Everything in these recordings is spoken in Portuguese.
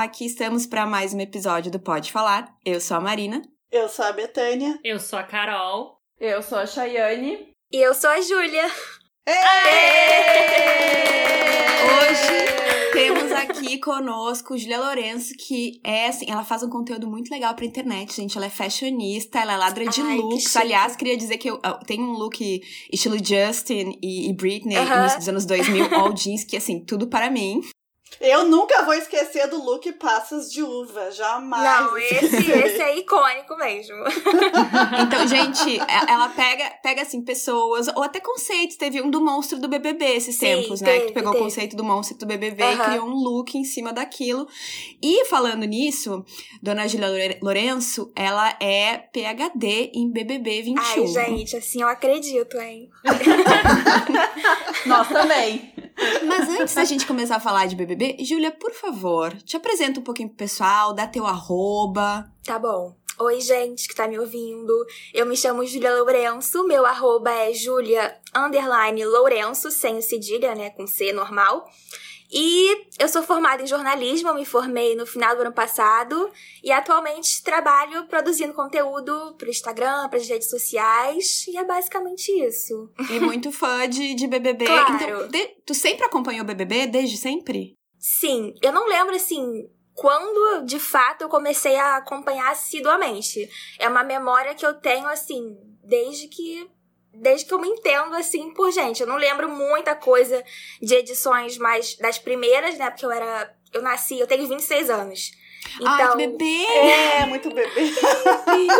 Aqui estamos para mais um episódio do Pode Falar. Eu sou a Marina. Eu sou a Betânia. Eu sou a Carol. Eu sou a Chayane. E eu sou a Júlia. Hoje temos aqui conosco Julia Lourenço, que é assim, ela faz um conteúdo muito legal pra internet, gente. Ela é fashionista, ela é ladra de Ai, que looks. chique. Aliás, queria dizer que eu, eu tenho um look estilo Justin e, e Britney Aham. início dos anos 2000, all jeans, que assim, tudo para mim. Eu nunca vou esquecer do look Passas de Uva, jamais. Não, esse, esse é icônico mesmo. Então, gente, e- ela pega, pega assim, pessoas, ou até conceitos. Teve um do monstro do BBB esses Sim, tempos, né? teve, que pegou teve. o conceito do monstro do BBB e Aham. criou um look em cima daquilo. E falando nisso, Dona Julia Lourenço, ela é PhD em BBB 21. Ai, gente, assim eu acredito, hein? Nós também. Mas antes da gente começar a falar de BBB, Júlia, por favor, te apresenta um pouquinho pro pessoal, dá teu arroba. Tá bom. Oi, gente que tá me ouvindo. Eu me chamo Júlia Lourenço. Meu arroba é Júlia underline Lourenço, sem o cedilha, né? Com C normal. E eu sou formada em jornalismo, me formei no final do ano passado e atualmente trabalho produzindo conteúdo pro Instagram, pras redes sociais, e é basicamente isso. E muito fã de, de BBB. Claro. Então, de- tu sempre acompanhou BBB desde sempre? Sim, eu não lembro assim quando de fato eu comecei a acompanhar assiduamente. É uma memória que eu tenho assim desde que desde que eu me entendo assim por gente. Eu não lembro muita coisa de edições mais das primeiras, né? Porque eu era eu nasci, eu tenho 26 anos. Ai, Então, que bebê! É, muito bebê.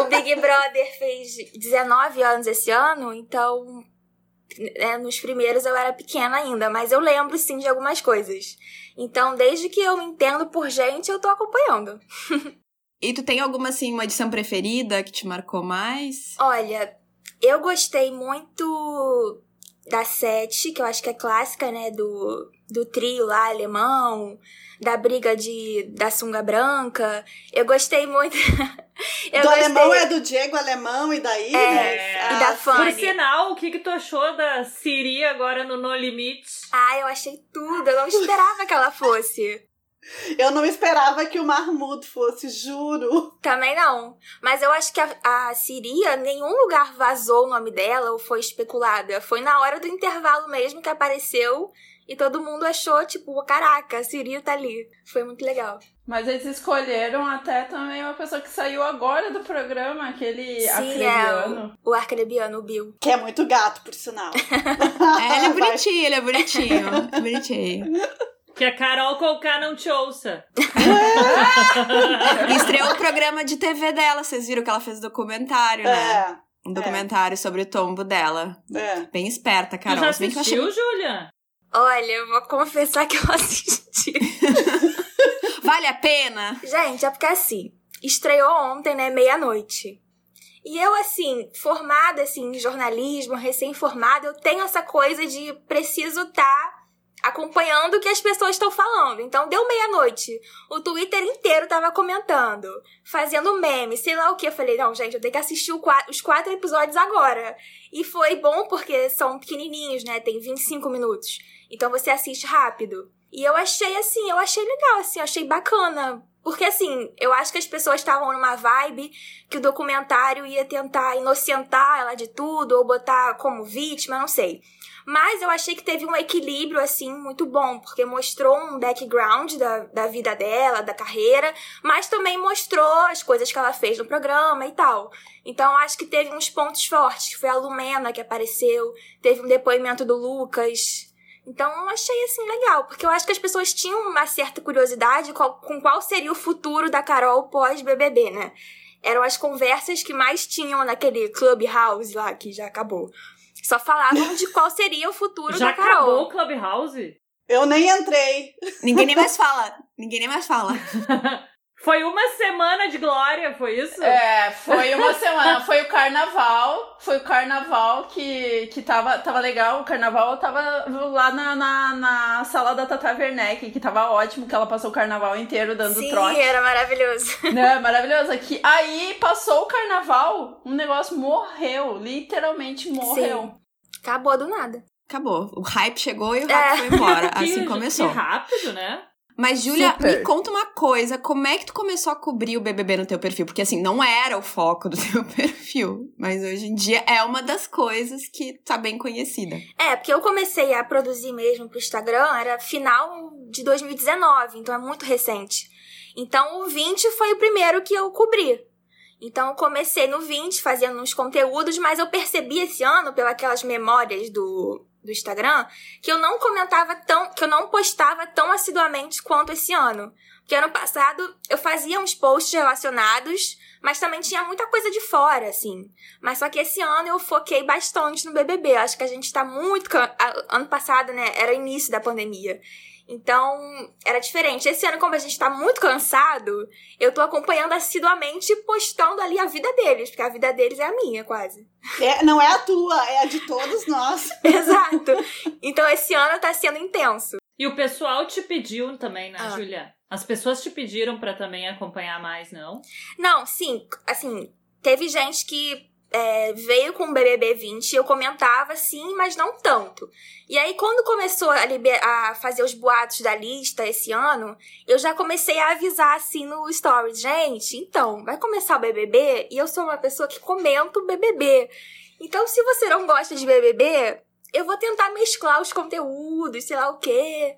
o Big Brother fez 19 anos esse ano, então né, nos primeiros eu era pequena ainda, mas eu lembro sim de algumas coisas. Então, desde que eu me entendo por gente, eu tô acompanhando. E tu tem alguma, assim, uma edição preferida que te marcou mais? Olha, eu gostei muito da sete, que eu acho que é clássica, né? Do, do trio lá, alemão, da briga de da sunga branca. Eu gostei muito. eu do gostei... alemão é do Diego Alemão e da Iris. É, e da sim. Fanny. Por sinal, o que, que tu achou da Siri agora no No Limite? Ah, eu achei tudo. Eu não esperava que ela fosse. Eu não esperava que o Mahmoud fosse, juro. Também não. Mas eu acho que a, a Siria, nenhum lugar vazou o nome dela ou foi especulada. Foi na hora do intervalo mesmo que apareceu e todo mundo achou, tipo, caraca, a Siria tá ali. Foi muito legal. Mas eles escolheram até também uma pessoa que saiu agora do programa, aquele Sim, acrebiano. é o, o arcrebiano, o Bill. Que é muito gato, por sinal. É, ele é bonitinho, ele é bonitinho. Bonitinho. Que a Carol Conká não te ouça. Estreou o programa de TV dela, vocês viram que ela fez documentário, né? É, Um documentário sobre o tombo dela. é. Bem esperta, Tu Carol. já que eu achei- assistiu, Júlia? Olha, eu vou confessar que eu assisti. Vale a pena? Gente, é porque assim, estreou ontem, né, meia-noite. E eu, assim, formada assim, em jornalismo, recém-formada, eu tenho essa coisa de preciso estar acompanhando o que as pessoas estão falando. Então, deu meia-noite. O Twitter inteiro tava comentando, fazendo meme, sei lá o que. Eu falei, não, gente, eu tenho que assistir os quatro episódios agora. E foi bom porque são pequenininhos, né? Tem 25 minutos. Então você assiste rápido. E eu achei assim, eu achei legal, assim, eu achei bacana. Porque assim, eu acho que as pessoas estavam numa vibe que o documentário ia tentar inocentar ela de tudo, ou botar como vítima, não sei. Mas eu achei que teve um equilíbrio, assim, muito bom, porque mostrou um background da, da vida dela, da carreira, mas também mostrou as coisas que ela fez no programa e tal. Então acho que teve uns pontos fortes, que foi a Lumena que apareceu, teve um depoimento do Lucas. Então eu achei assim legal, porque eu acho que as pessoas tinham uma certa curiosidade com qual seria o futuro da Carol pós-BBB, né? Eram as conversas que mais tinham naquele Clubhouse lá, que já acabou. Só falavam de qual seria o futuro Já da Carol. acabou o Clubhouse? Eu nem entrei. Ninguém nem mais fala. Ninguém nem mais fala. Foi uma semana de glória, foi isso? É, foi uma semana, foi o carnaval, foi o carnaval que, que tava, tava legal, o carnaval tava lá na, na, na sala da Tata Werneck, que tava ótimo, que ela passou o carnaval inteiro dando Sim, trote. era maravilhoso. Né, maravilhoso. Aqui, aí passou o carnaval, um negócio morreu, literalmente morreu. Acabou do nada. Acabou. O hype chegou e o hype É. foi embora. Que- Assim começou. Que rápido, né? Mas, Júlia, me conta uma coisa. Como é que tu começou a cobrir o BBB no teu perfil? Porque, assim, não era o foco do teu perfil. Mas hoje em dia é uma das coisas que tá bem conhecida. É, porque eu comecei a produzir mesmo pro Instagram, era final de 2019, então é muito recente. Então o 20 foi o primeiro que eu cobri. Então eu comecei no 20 fazendo uns conteúdos, mas eu percebi esse ano, pelas memórias do, do Instagram, que eu não comentava tão, que eu não postava tão assiduamente quanto esse ano. Porque ano passado eu fazia uns posts relacionados, mas também tinha muita coisa de fora, assim. Mas só que esse ano eu foquei bastante no BBB. Acho que a gente tá muito. Ano passado, né? Era início da pandemia. Então, era diferente. Esse ano, como a gente tá muito cansado, eu tô acompanhando assiduamente e postando ali a vida deles, porque a vida deles é a minha, quase. É, não é a tua, é a de todos nós. Exato. Então, esse ano tá sendo intenso. E o pessoal te pediu também, né, Ah. Júlia? As pessoas te pediram pra também acompanhar mais, não? Não, sim, assim, teve gente que é, veio com o BBB 20 eu comentava sim, mas não tanto. E aí, quando começou a, a fazer os boatos da lista esse ano, eu já comecei a avisar assim no Stories: gente, então, vai começar o BBB e eu sou uma pessoa que comenta o BBB. Então, se você não gosta de BBB, eu vou tentar mesclar os conteúdos, sei lá o quê,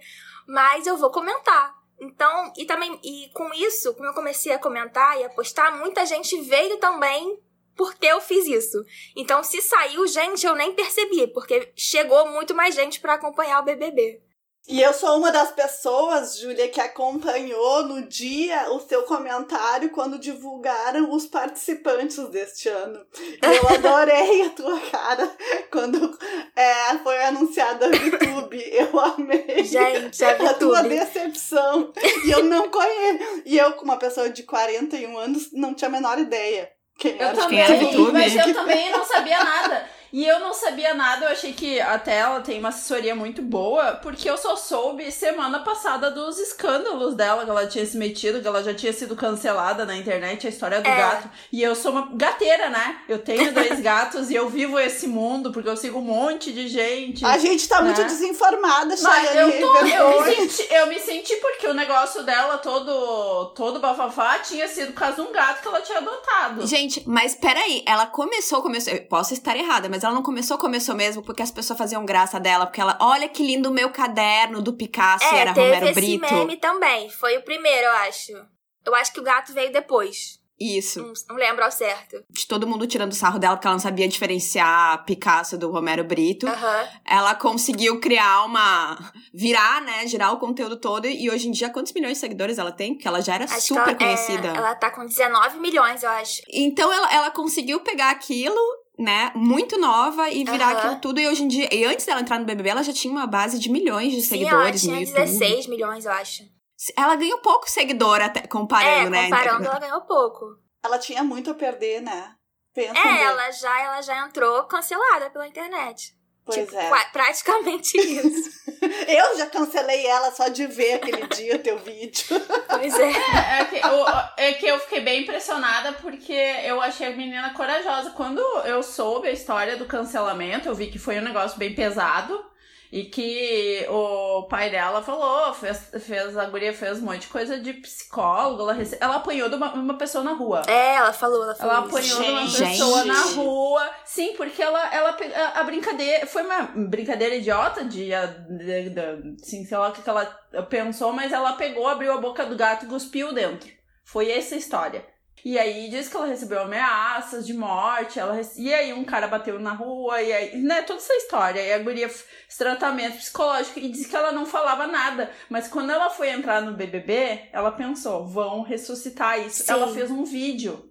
mas eu vou comentar. Então, e também, e com isso, como eu comecei a comentar e a postar, muita gente veio também porque eu fiz isso. Então, se saiu gente, eu nem percebi, porque chegou muito mais gente pra acompanhar o BBB. E eu sou uma das pessoas, Júlia, que acompanhou no dia o seu comentário quando divulgaram os participantes deste ano. Eu adorei a tua cara quando é, foi anunciada a VTube. Eu amei. Gente, a a tua decepção. E eu não conheço. E eu, com uma pessoa de 41 anos, não tinha a menor ideia. Quem Eu era Quem era também, mas eu também não sabia nada. E eu não sabia nada, eu achei que até ela tem uma assessoria muito boa, porque eu só soube semana passada dos escândalos dela, que ela tinha se metido, que ela já tinha sido cancelada na internet, a história do É. gato. E eu sou uma gateira, né? Eu tenho dois gatos e eu vivo esse mundo, porque eu sigo um monte de gente. A gente tá muito Né? desinformada, Mas eu, tô, eu, me senti, eu me senti porque o negócio dela, todo, todo bafafá, tinha sido por causa de um gato que ela tinha adotado. Gente, mas peraí, ela começou, começou. Eu posso estar errada, mas ela não começou, começou mesmo porque as pessoas faziam graça dela. Porque ela, olha que lindo o meu caderno do Picasso e É, era teve Romero esse Brito. meme também. Foi o primeiro, eu acho. Eu acho que o gato veio depois. Isso. Não, não lembro ao certo. De todo mundo tirando sarro dela porque ela não sabia diferenciar Picasso do Romero Brito. Aham. Ela conseguiu criar uma. virar, né? Girar o conteúdo todo. E hoje em dia, quantos milhões de seguidores ela tem? Porque ela já era Acho super ela, é, conhecida. ela tá com 19 milhões, eu acho. Então ela, ela conseguiu pegar aquilo, né, muito nova e virar Aham. aquilo tudo. E hoje em dia, e antes dela entrar no BBB, ela já tinha uma base de milhões de Sim, ela seguidores tinha no YouTube. 16 milhões, eu acho. Ela ganhou pouco seguidor até, comparando, é, né? comparando, ela ganhou pouco. Ela tinha muito a perder, né? Pensa É, bem. ela já, ela já entrou cancelada pela internet. Pois tipo, é. praticamente isso. Eu já cancelei ela só de ver aquele dia teu vídeo. pois é. É, é que, eu, é que eu fiquei bem impressionada porque eu achei a menina corajosa. Quando eu soube a história do cancelamento, eu vi que foi um negócio bem pesado. E que o pai dela falou, fez, fez a guria fez um monte de coisa de psicólogo, ela, rece- ela apanhou de uma, uma pessoa na rua. É, ela falou, ela falou Ela isso. apanhou de uma Gente. pessoa na rua. Sim, porque ela, ela a, a brincadeira. Foi uma brincadeira idiota de, de, de- assim, sei lá o que que ela pensou, mas ela pegou, abriu a boca do gato e cuspiu dentro. Foi essa a história. E aí diz que ela recebeu ameaças de morte, ela rece- e aí um cara bateu na rua, e aí, né, toda essa história. E a guria fez tratamento psicológico e disse que ela não falava nada. Mas quando ela foi entrar no BBB, ela pensou, vão ressuscitar isso. Sim. Ela fez um vídeo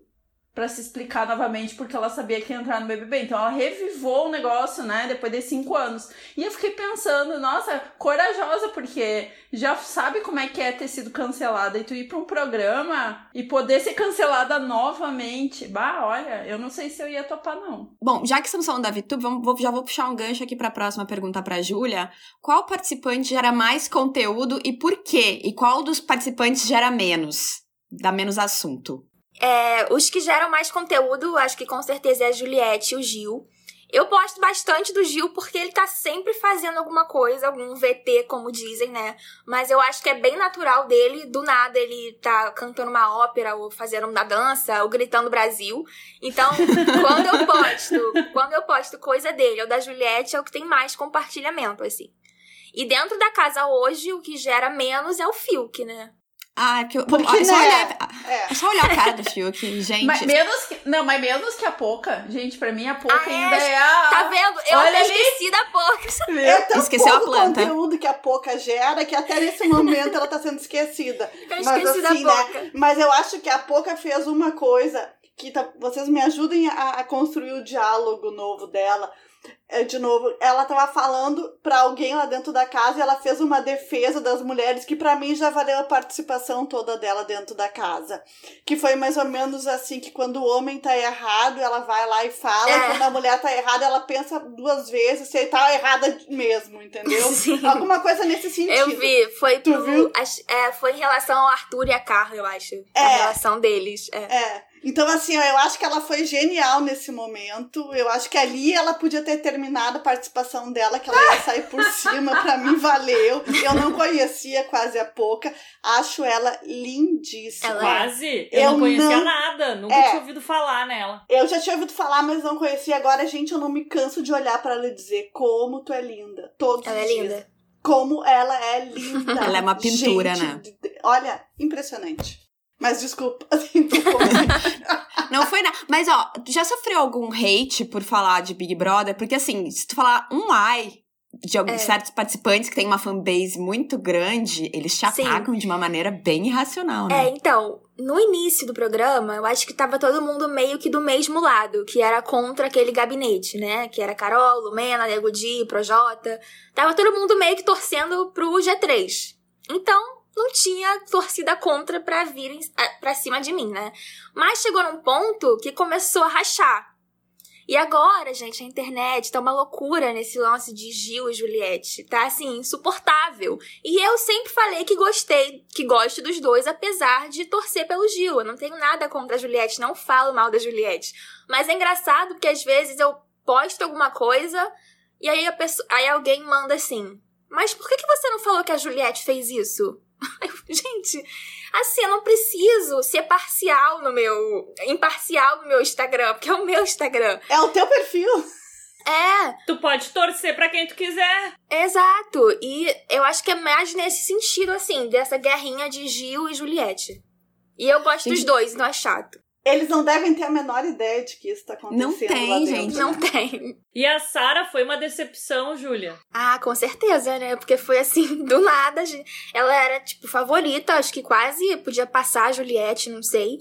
pra se explicar novamente porque ela sabia que ia entrar no BBB. Então ela revivou o negócio, né, depois de cinco anos. E eu fiquei pensando, nossa, corajosa, porque já sabe como é que é ter sido cancelada e tu ir pra um programa e poder ser cancelada novamente. Bah, olha, eu não sei se eu ia topar, não. Bom, já que estamos falando da VTube, já vou puxar um gancho aqui pra próxima pergunta pra Júlia. Qual participante gera mais conteúdo e por quê? E qual dos participantes gera menos? Dá menos assunto. É, os que geram mais conteúdo, acho que com certeza é a Juliette e o Gil. Eu gosto bastante do Gil porque ele tá sempre fazendo alguma coisa, algum VT, como dizem, né? Mas eu acho que é bem natural dele, do nada ele tá cantando uma ópera, ou fazendo uma dança, ou gritando Brasil. Então, quando eu posto, quando eu posto coisa dele ou da Juliette, é o que tem mais compartilhamento, assim. E dentro da casa hoje, o que gera menos é o Fiuk, né? Ah, que eu. Porque, é só, né? olhar, É. é só olhar a cara do Fiuk, gente. Mas menos que, não, mas menos que a Poca. Gente, pra mim a Poca Ah, é? ainda é a. Tá vendo? Eu Olha até ali. esqueci da pouco. É tão Esqueceu a pouco planta. conteúdo que a Poca gera que até nesse momento ela tá sendo esquecida. Eu Mas esqueci assim, da né? boca. Mas eu acho que a Poca fez uma coisa que tá, vocês me ajudem a, a construir o diálogo novo dela. É, de novo, ela tava falando pra alguém lá dentro da casa e ela fez uma defesa das mulheres que pra mim já valeu a participação toda dela dentro da casa. Que foi mais ou menos assim que quando o homem tá errado, ela vai lá e fala, É. quando a mulher tá errada, ela pensa duas vezes se tá errada mesmo, entendeu? Sim. Alguma coisa nesse sentido. Eu vi, foi Tu pro- viu? é, foi em relação ao Arthur e a Carla, eu acho. A É. relação deles. É. É. Então, assim, ó, eu acho que ela foi genial nesse momento. Eu acho que ali ela podia ter terminado a participação dela, que ela ia sair por cima. Pra mim, valeu. Eu não conhecia quase a Poca. Acho ela lindíssima. Ela- Quase. Eu, Eu não conhecia não- nada. Nunca É. tinha ouvido falar nela. Eu já tinha ouvido falar, mas não conhecia. Agora, gente, eu não me canso de olhar pra ela e dizer como tu é linda. Todos Ela os é dias. linda. Como ela é linda. Ela é uma pintura, Gente, né? Olha, impressionante. Mas desculpa, assim, Não foi nada. Mas, ó, já sofreu algum hate por falar de Big Brother? Porque, assim, se tu falar um ai de alguns É. certos participantes que tem uma fanbase muito grande, eles te Sim. atacam de uma maneira bem irracional, É, né? então, no início do programa, eu acho que tava todo mundo meio que do mesmo lado, que era contra aquele gabinete, né? Que era Carol, Lumena, Nego Di, Projota. Tava todo mundo meio que torcendo pro G3. Então, não tinha torcida contra pra virem ah, pra cima de mim, né? Mas chegou num ponto que começou a rachar. E agora, gente, a internet tá uma loucura nesse lance de Gil e Juliette. Tá, assim, insuportável. E eu sempre falei que gostei, que gosto dos dois, apesar de torcer pelo Gil. Eu não tenho nada contra a Juliette, não falo mal da Juliette. Mas é engraçado porque às vezes eu posto alguma coisa e aí, pessoa, aí alguém manda assim: Mas por que, que você não falou que a Juliette fez isso? Gente, assim, eu não preciso ser parcial no meu. imparcial no meu Instagram, porque é o meu Instagram. É o teu perfil. É, Tu pode torcer pra quem tu quiser. Exato. E eu acho que é mais nesse sentido, assim, dessa guerrinha de Gil e Juliette. E eu gosto dos Sim. dois, não é chato. Eles não devem ter a menor ideia de que isso tá acontecendo. Não tem, lá dentro, gente. né? Não tem. E a Sara foi uma decepção, Júlia. Ah, com certeza, né? Porque foi assim, do nada. Ela era, tipo, favorita, acho que quase podia passar a Juliette, não sei.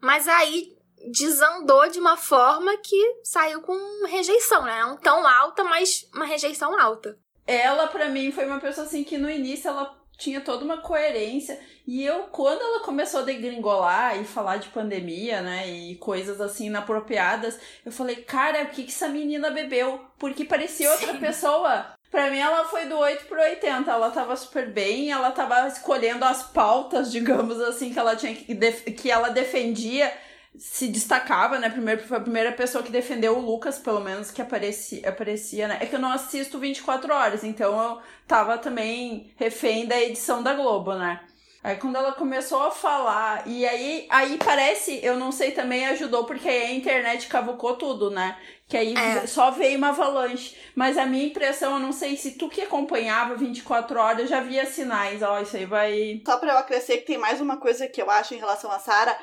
Mas aí desandou de uma forma que saiu com rejeição, né? Não tão alta, mas uma rejeição alta. Ela, pra mim, foi uma pessoa assim que no início ela tinha toda uma coerência. E eu, quando ela começou a degringolar e falar de pandemia, né, e coisas assim inapropriadas, eu falei, cara, o que, que essa menina bebeu? Porque parecia outra Sim. pessoa. Pra mim, ela foi do 8 pro 80. Ela tava super bem, ela tava escolhendo as pautas, digamos assim, que ela tinha que, que ela defendia se destacava, né? Primeiro, foi a primeira pessoa que defendeu o Lucas, pelo menos, que aparecia, aparecia, né? É que eu não assisto 24 horas, então eu tava também refém da edição da Globo, né? Aí quando ela começou a falar, e aí, aí parece, eu não sei, também ajudou, porque aí a internet cavucou tudo, né? Que aí É. só veio uma avalanche. Mas a minha impressão, eu não sei se tu que acompanhava 24 horas já via sinais, ó, isso aí vai. Só pra eu acrescer que tem mais uma coisa que eu acho em relação a Sara,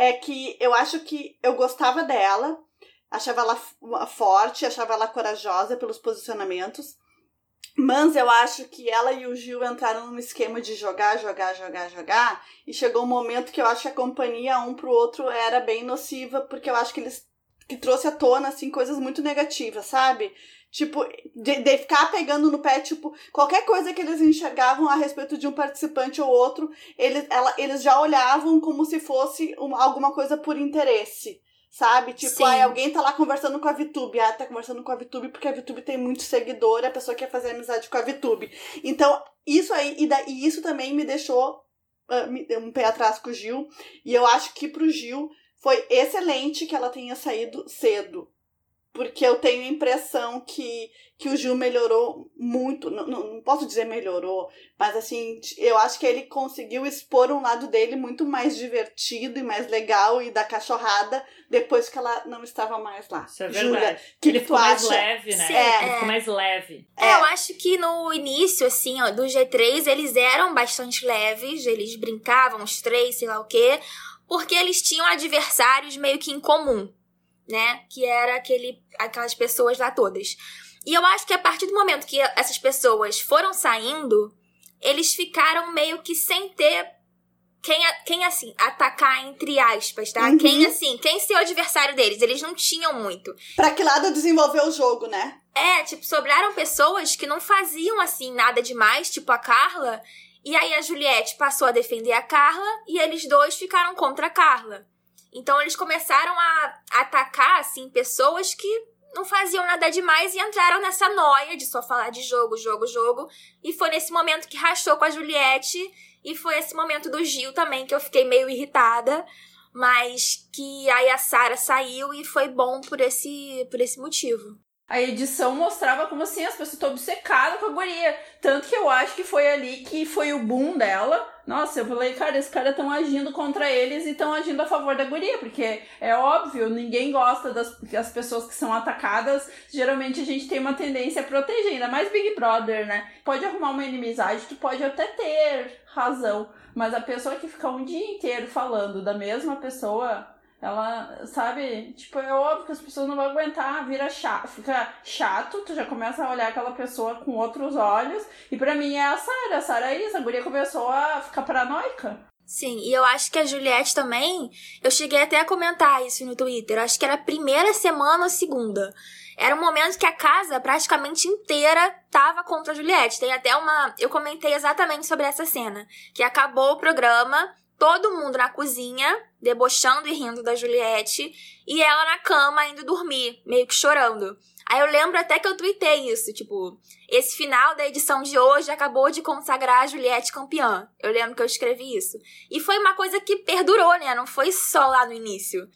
é que eu acho que eu gostava dela, achava ela forte, achava ela corajosa pelos posicionamentos. Mas eu acho que ela e o Gil entraram num esquema de jogar, jogar, jogar, jogar. E chegou um momento que eu acho que a companhia um pro outro era bem nociva, porque eu acho que eles que trouxe à tona assim coisas muito negativas, sabe? Tipo, de, de ficar pegando no pé, tipo, qualquer coisa que eles enxergavam a respeito de um participante ou outro, eles, ela, eles já olhavam como se fosse uma, alguma coisa por interesse. Sabe? Tipo, Sim. aí alguém tá lá conversando com a VTube. Ah, tá conversando com a VTube porque a VTube tem muito seguidor e a pessoa quer fazer amizade com a VTube. Então, isso aí, e, da, e isso também me deixou deu um pé atrás com o Gil. E eu acho que pro Gil foi excelente que ela tenha saído cedo. Porque eu tenho a impressão que, que o Gil melhorou muito. Não, não, não, posso dizer melhorou, mas assim, eu acho que ele conseguiu expor um lado dele muito mais divertido e mais legal e da cachorrada depois que ela não estava mais lá. Isso é verdade. Júlia, que ele ficou mais leve, né? Sim, é. Ele ficou mais leve. É, é, eu acho que no início, assim, ó, do G3, eles eram bastante leves, eles brincavam, os três, sei lá o quê, porque eles tinham adversários meio que em comum né? Que era aquele, aquelas pessoas lá todas. E eu acho que a partir do momento que essas pessoas foram saindo, eles ficaram meio que sem ter quem, quem assim, atacar entre aspas, tá? Uhum. Quem, assim, quem ser o adversário deles. Eles não tinham muito. Pra que lado desenvolver o jogo, né? É, tipo, sobraram pessoas que não faziam, assim, nada demais, tipo a Carla. E aí a Juliette passou a defender a Carla e eles dois ficaram contra a Carla. Então eles começaram a atacar, assim, pessoas que não faziam nada demais e entraram nessa noia de só falar de jogo, jogo, jogo. E foi nesse momento que rachou com a Juliette. E foi esse momento do Gil também que eu fiquei meio irritada. Mas que aí a Sara saiu e foi bom por esse, por esse motivo a edição mostrava como assim as pessoas estão obcecadas com a guria. Tanto que eu acho que foi ali que foi o boom dela. Nossa, eu falei, cara, esses caras estão agindo contra eles e estão agindo a favor da guria, porque é óbvio, ninguém gosta das, das pessoas que são atacadas. Geralmente a gente tem uma tendência a proteger, ainda mais Big Brother, né? Pode arrumar uma inimizade, tu pode até ter razão, mas a pessoa que fica um dia inteiro falando da mesma pessoa ela, sabe, tipo, é óbvio que as pessoas não vão aguentar, vira chato, fica chato, tu já começa a olhar aquela pessoa com outros olhos. E para mim é a Sara, a Sara é isso, a guria começou a ficar paranoica. Sim, e eu acho que a Juliette também, eu cheguei até a comentar isso no Twitter, acho que era a primeira semana ou segunda. Era um momento que a casa praticamente inteira tava contra a Juliette. Tem até uma. Eu comentei exatamente sobre essa cena. Que acabou o programa, todo mundo na cozinha, debochando e rindo da Juliette, e ela na cama indo dormir, meio que chorando. Aí eu lembro até que eu tuitei isso, tipo, esse final da edição de hoje acabou de consagrar a Juliette campeã. Eu lembro que eu escrevi isso. E foi uma coisa que perdurou, né? Não foi só lá no início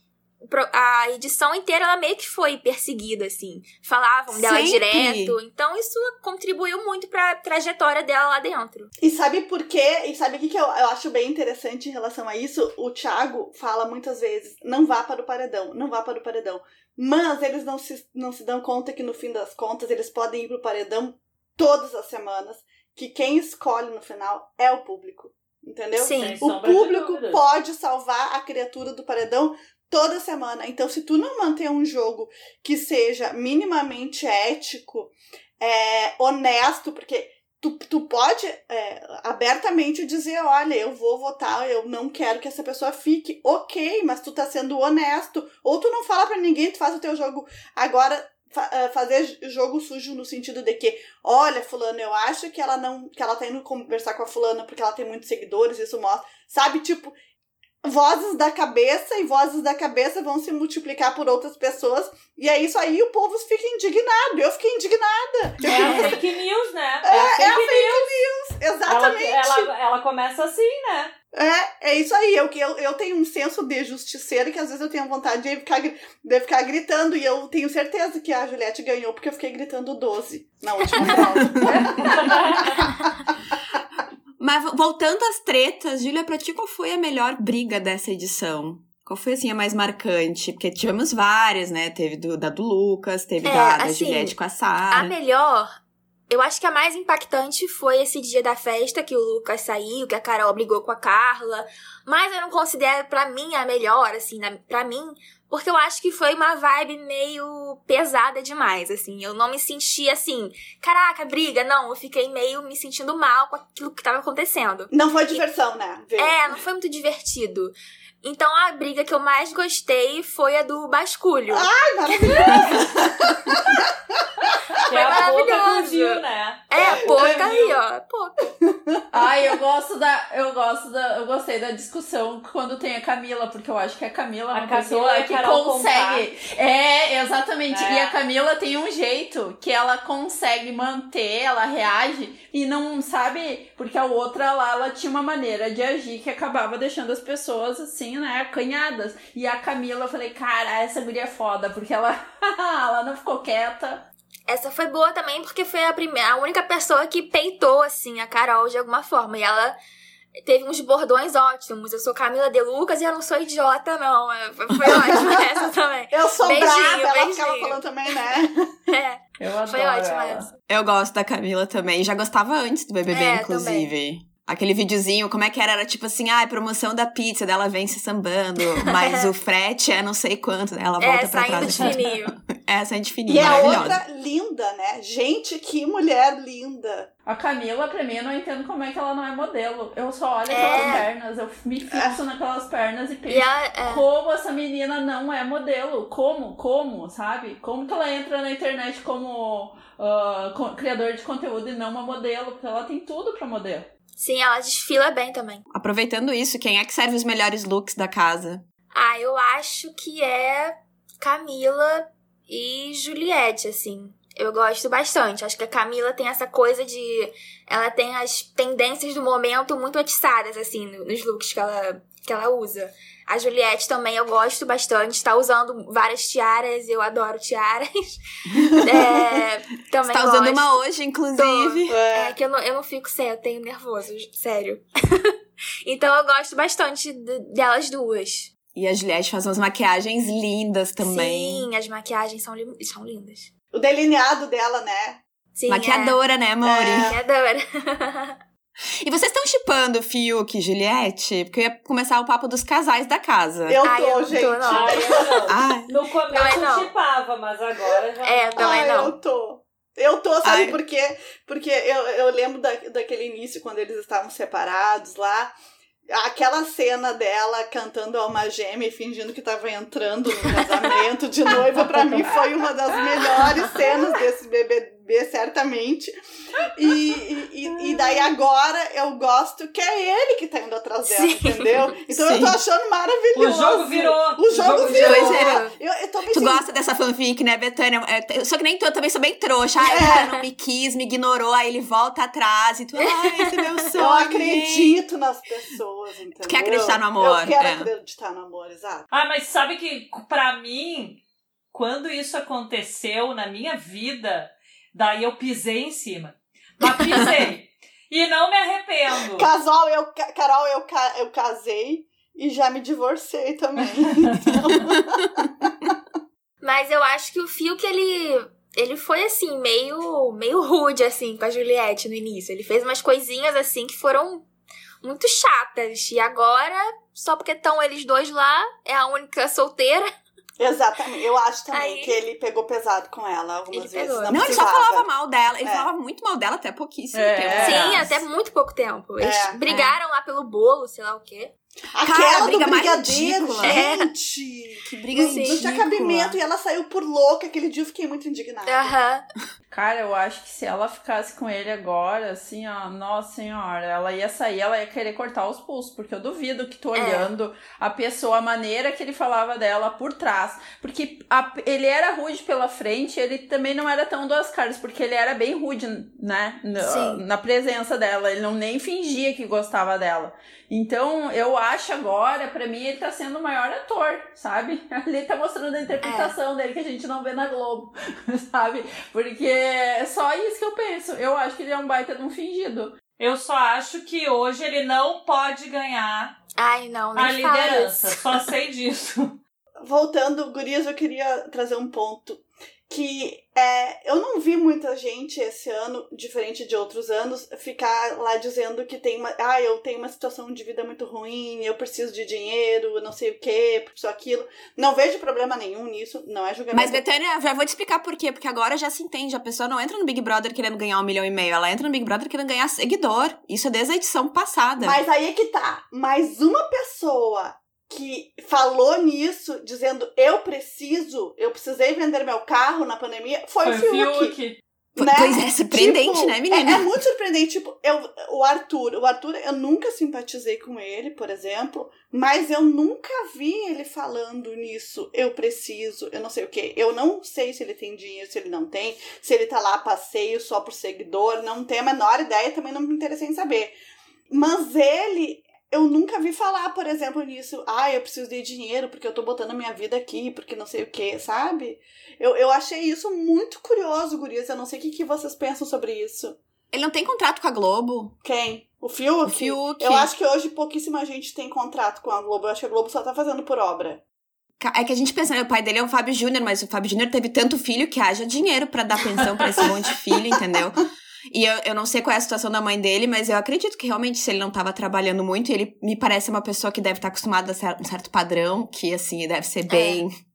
a edição inteira ela meio que foi perseguida, assim. Falavam dela Sempre. direto. Então isso contribuiu muito pra trajetória dela lá dentro. E sabe por quê? E sabe o que, que eu, eu acho bem interessante em relação a isso? O Thiago fala muitas vezes: não vá para o paredão, não vá para o paredão. Mas eles não se, não se dão conta que no fim das contas eles podem ir pro paredão todas as semanas. Que quem escolhe no final é o público. Entendeu? Sim. O público pode salvar a criatura do paredão toda semana. Então, se tu não manter um jogo que seja minimamente ético, é, honesto, porque tu, tu pode é, abertamente dizer, olha, eu vou votar, eu não quero que essa pessoa fique, ok, mas tu tá sendo honesto, ou tu não fala para ninguém, tu faz o teu jogo. Agora, é, fazer jogo sujo no sentido de que, olha, fulano, eu acho que ela não, que ela tá indo conversar com a fulana porque ela tem muitos seguidores, isso mostra, sabe, tipo, vozes da cabeça e vozes da cabeça vão se multiplicar por outras pessoas. E é isso aí, o povo fica indignado. Eu fiquei indignada. É a fake news, né? É, é a fake, é a fake news. news. Exatamente. Ela, ela, ela, começa assim, né? É, é isso aí. Eu, eu, eu tenho um senso de justiceiro que às vezes eu tenho vontade de ficar, de ficar gritando. E eu tenho certeza que a Juliette ganhou porque eu fiquei gritando 12 na última prova. Mas voltando às tretas, Júlia, pra ti qual foi a melhor briga dessa edição? Qual foi, assim, a mais marcante? Porque tivemos várias, né? Teve do, da do Lucas, teve é, da, da assim, Juliette com a Sara. A melhor, eu acho que a mais impactante foi esse dia da festa que o Lucas saiu, que a Carol brigou com a Carla. Mas eu não considero, pra mim, a melhor, assim, na, pra mim, porque eu acho que foi uma vibe meio pesada demais, assim. Eu não me senti assim, caraca, briga, não. Eu fiquei meio me sentindo mal com aquilo que tava acontecendo. Não foi diversão, né? Ver. É, não foi muito divertido. Então a briga que eu mais gostei foi a do basculho. Ai, maravilhoso! foi é maravilhoso. né? É, a pouca aí, ó. Pouca. Ai, eu gosto da. Eu gosto da. Eu gostei da discussão quando tem a Camila, porque eu acho que a Camila é uma a pessoa Camila que consegue. É, exatamente. É. E a Camila tem um jeito que ela consegue manter, ela reage e não sabe, porque a outra lá, ela tinha uma maneira de agir que acabava deixando as pessoas assim assim, né, acanhadas. E a Camila, eu falei, cara, essa guria é foda, porque ela, ela não ficou quieta. Essa foi boa também porque foi a primeira, a única pessoa que peitou assim a Carol de alguma forma. E ela teve uns bordões ótimos. Eu sou Camila De Lucas e eu não sou idiota, não. Foi ótima essa também. Eu sou Beijinho, brava, ela beijinho. ficava falando também, né? É, Eu adoro foi ótima ela. essa. Eu gosto da Camila também. Já gostava antes do BBB, É, inclusive. Aquele videozinho, como é que era? Era tipo assim, ah, promoção da pizza, dela vem se sambando, mas o frete é não sei quanto, ela volta É, pra saindo trás. de fininho. É, saindo de E fininho, é maravilhosa. outra linda, né? Gente, que mulher linda. A Camila, pra mim, eu não entendo como é que ela não é modelo. Eu só olho É. aquelas pernas, eu me fixo naquelas pernas e penso. E ela, é, Como essa menina não é modelo? Como? Como? Sabe? Como que ela entra na internet como co- criador de conteúdo e não uma modelo? Porque ela tem tudo pra modelo. Sim, ela desfila bem também. Aproveitando isso, quem é que serve os melhores looks da casa? Ah, eu acho que é Camila e Juliette, assim. Eu gosto bastante. Acho que a Camila tem essa coisa de. Ela tem as tendências do momento muito atiçadas, assim, no- nos looks que ela, que ela usa. A Juliette também eu gosto bastante. Tá usando várias tiaras, eu adoro tiaras. É, Você também tá usando gosto. uma hoje, inclusive. É que eu não, eu não fico sem, eu tenho nervoso, sério. então eu gosto bastante de- delas duas. E a Juliette faz umas maquiagens lindas também. Sim, as maquiagens são, são lindas. O delineado dela, né? Sim, Maquiadora, né, amore? É, maquiadora. E vocês estão chipando Fiuk e Juliette? Porque eu ia começar o papo dos casais da casa. Eu Ai, tô, eu não tô, gente. não. Ah, eu não. Ai, No começo não. eu chipava, mas agora já. É, também Ai, não. eu tô. Eu tô, sabe Ai. por quê? Porque eu, eu lembro da, daquele início, quando eles estavam separados lá. Aquela cena dela cantando Alma Gêmea e fingindo que tava entrando no casamento de noiva, pra mim foi uma das melhores cenas desse BBB, certamente. E, e, e- daí agora eu gosto que é ele que tá indo atrás dela, Sim. entendeu? Então eu Sim. tô achando maravilhoso. O jogo virou. O jogo virou. Pois é. Eu, eu Tu sentindo- gosta dessa fanfic, né, Betânia? É, Eu sou que nem tu, eu também sou bem trouxa. Ai, o É. cara não me quis, me ignorou, aí ele volta atrás e tu, ai, esse é meu sonho. Eu acredito nas pessoas, entendeu? quer acreditar no amor, Eu quero é. acreditar no amor, exato. Ah, mas sabe que pra mim, quando isso aconteceu na minha vida, daí eu pisei em cima. Mas pisei. e não me arrependo. Casal, eu, ca- Carol, eu, eu casei e já me divorciei também. Mas eu acho que o Fiuk, ele, ele foi assim, meio, meio rude, assim, com a Juliette no início. Ele fez umas coisinhas, assim, que foram muito chatas. E agora, só porque estão eles dois lá, é a única solteira. Exatamente. Eu acho também Aí- que ele pegou pesado com ela algumas Ele vezes. Não, Não, ele só falava mal dela. Ele É. falava muito mal dela até pouquíssimo É. tempo. Sim, até muito pouco tempo. Eles É, brigaram lá pelo bolo, sei lá o quê. Aquela do briga mais brigadeiro, ridícula. gente. Que briga Não, não tinha ridícula. cabimento e ela saiu por louca. Aquele dia eu fiquei muito indignada. Aham. Cara, eu acho que se ela ficasse com ele agora, assim, ó, nossa senhora, ela ia sair, ela ia querer cortar os pulsos, porque eu duvido que tu É. olhando a pessoa, a maneira que ele falava dela por trás. Porque a- ele era rude pela frente, ele também não era tão duas caras, porque ele era bem rude, né? Na, Sim. na presença dela, ele não nem fingia que gostava dela. Então, eu acho agora, pra mim, ele tá sendo o maior ator, sabe? Ele tá mostrando a interpretação dele que a gente não vê na Globo, sabe? Porque é só isso que eu penso. Eu acho que ele é um baita de um fingido. Eu só acho que hoje ele não pode ganhar Ai, não, a liderança. Só sei disso. Voltando, Gurias, eu queria trazer um ponto que é, eu não vi muita gente esse ano, diferente de outros anos, ficar lá dizendo que tem uma. Ah, eu tenho uma situação de vida muito ruim, eu preciso de dinheiro, não sei o que, isso, aquilo. Não vejo problema nenhum nisso, não é julgamento. Mas, Betânia, já vou te explicar por quê. Porque agora já se entende. A pessoa não entra no Big Brother querendo ganhar um milhão e meio. Ela entra no Big Brother querendo ganhar seguidor. Isso é desde a edição passada. Mas aí é que tá. Mais uma pessoa que falou nisso, dizendo eu preciso, eu precisei vender meu carro na pandemia, foi, o Fiuk. Po- né? Pois é, surpreendente, Tipo, né, menina? É, é muito surpreendente. Tipo, eu, o Arthur, o Arthur, eu nunca simpatizei com ele, por exemplo, mas eu nunca vi ele falando nisso. Eu preciso, eu não sei o quê. Eu não sei se ele tem dinheiro, se ele não tem, se ele tá lá a passeio só por seguidor, não tenho a menor ideia, também não me interessei em saber. Mas ele, eu nunca vi falar, por exemplo, nisso. Ah, eu preciso de dinheiro porque eu tô botando a minha vida aqui, porque não sei o que, sabe? Eu, eu achei isso muito curioso, Gurias. Eu não sei o que, que vocês pensam sobre isso. Ele não tem contrato com a Globo. Quem? O Fiuk? O Fiuk. Eu acho que hoje pouquíssima gente tem contrato com a Globo. Eu acho que a Globo só tá fazendo por obra. É que a gente pensa, né, o pai dele é o Fábio Júnior, mas o Fábio Júnior teve tanto filho que haja dinheiro para dar pensão pra esse monte de filho, entendeu? E eu, eu não sei qual é a situação da mãe dele, mas eu acredito que realmente se ele não tava trabalhando muito, ele me parece uma pessoa que deve estar acostumada a um certo padrão, que assim, deve ser bem. É